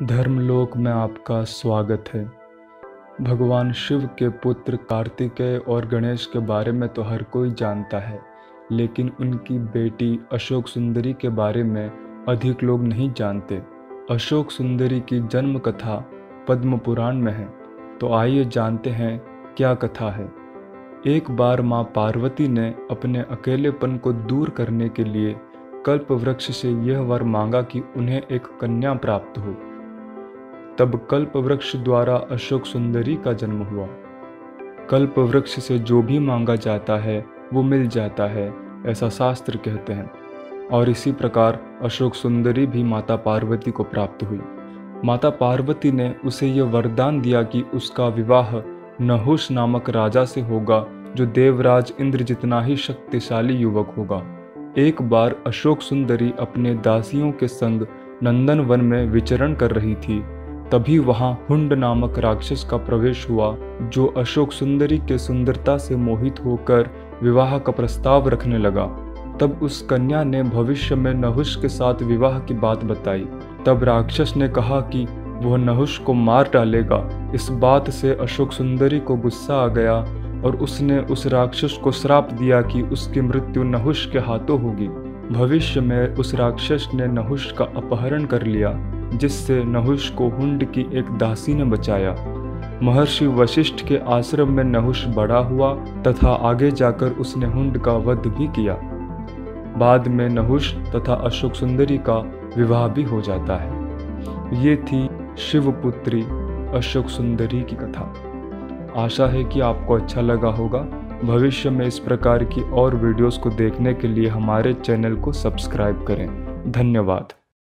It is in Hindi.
धर्मलोक में आपका स्वागत है। भगवान शिव के पुत्र कार्तिकेय और गणेश के बारे में तो हर कोई जानता है, लेकिन उनकी बेटी अशोक सुंदरी के बारे में अधिक लोग नहीं जानते। अशोक सुंदरी की जन्म कथा पद्म पुराण में है तो आइए जानते हैं क्या कथा है। एक बार माँ पार्वती ने अपने अकेलेपन को दूर करने के लिए कल्प वृक्ष से यह वर मांगा कि उन्हें एक कन्या प्राप्त हो। तब कल्प वृक्ष द्वारा अशोक सुंदरी का जन्म हुआ। कल्प वृक्ष से जो भी मांगा जाता है, वो मिल जाता है, ऐसा शास्त्र कहते हैं। और इसी प्रकार अशोक सुंदरी भी माता पार्वती को प्राप्त हुई। माता पार्वती ने उसे यह वरदान दिया कि उसका विवाह नहुष नामक राजा से होगा, जो देवराज इंद्र जितना ही शक्तिशाली युवक होगा। एक बार अशोक सुंदरी अपने दासियों के संग नंदन वन में विचरण कर रही थी। तभी वहाँ हुंड नामक राक्षस का प्रवेश हुआ, जो अशोक सुंदरी के सुंदरता से मोहित होकर विवाह का प्रस्ताव रखने लगा। तब उस कन्या ने भविष्य में नहुष के साथ विवाह की बात बताई। तब राक्षस ने कहा कि वह नहुष को मार डालेगा। इस बात से अशोक सुंदरी को गुस्सा आ गया और उसने उस राक्षस को श्राप दिया कि उसकी मृत्यु नहुष के हाथों होगी। भविष्य में उस राक्षस ने नहुष का अपहरण कर लिया। जिससे नहुष को हुंड की एक दासी ने बचाया। महर्षि वशिष्ठ के आश्रम में नहुष बड़ा हुआ तथा आगे जाकर उसने हुंड का वध भी किया। बाद में नहुष तथा अशोक सुंदरी का विवाह भी हो जाता है। ये थी शिवपुत्री अशोक सुंदरी की कथा। आशा है कि आपको अच्छा लगा होगा। भविष्य में इस प्रकार की और वीडियोस को देखने के लिए हमारे चैनल को सब्सक्राइब करें। धन्यवाद।